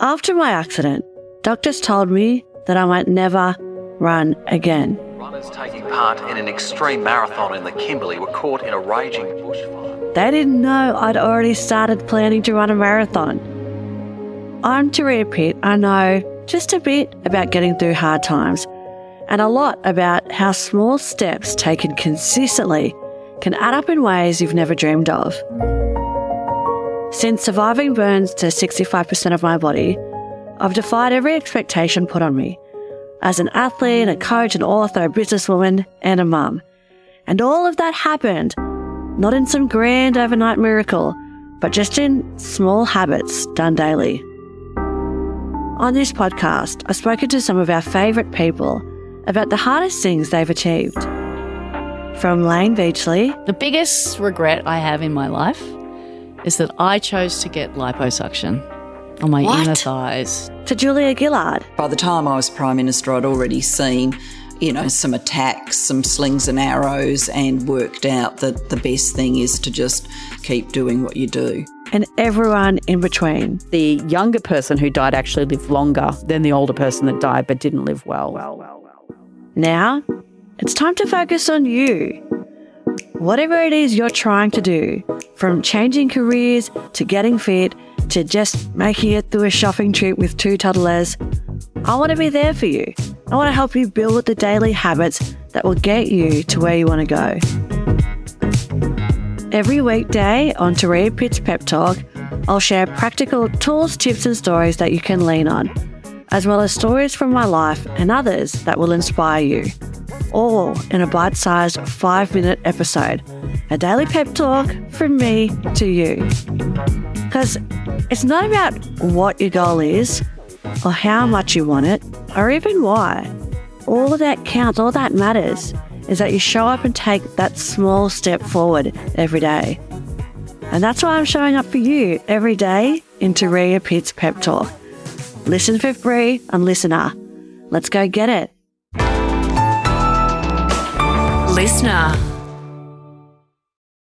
After my accident, doctors told me that I might never run again. Runners taking part in an extreme marathon in the Kimberley were caught in a raging bushfire. They didn't know I'd already started planning to run a marathon. I'm Turia Pitt. I know just a bit about getting through hard times and a lot about how small steps taken consistently can add up in ways you've never dreamed of. Since surviving burns to 65% of my body, I've defied every expectation put on me as an athlete, a coach, an author, a businesswoman, and a mum. And all of that happened not in some grand overnight miracle, but just in small habits done daily. On this podcast, I've spoken to some of our favourite people about the hardest things they've achieved. From Layne Beachley, The biggest regret I have in my life is that I chose to get liposuction on my What? inner thighs. to Julia Gillard, By the time I was Prime Minister, I'd already seen, you know, some attacks, some slings and arrows, and worked out that the best thing is to just keep doing what you do. and everyone in between. the younger person who died actually lived longer than the older person that died but didn't live well. Now, it's time to focus on you. Whatever it is you're trying to do, from changing careers to getting fit to just making it through a shopping trip with two toddlers, I want to be there for you. I want to help you build the daily habits that will get you to where you want to go. Every weekday on Turia Pitt's Pep Talk, I'll share practical tools, tips, and stories that you can lean on, as well as stories from my life and others that will inspire you. All in a bite sized five minute episode. A daily pep talk from me to you. Because it's not about what your goal is, or how much you want it, or even why. All that counts, all that matters is that you show up and take that small step forward every day. And that's why I'm showing up for you every day in Turia Pitt's Pep Talk. Listen for free on LiSTNR. Let's go get it. LiSTNR.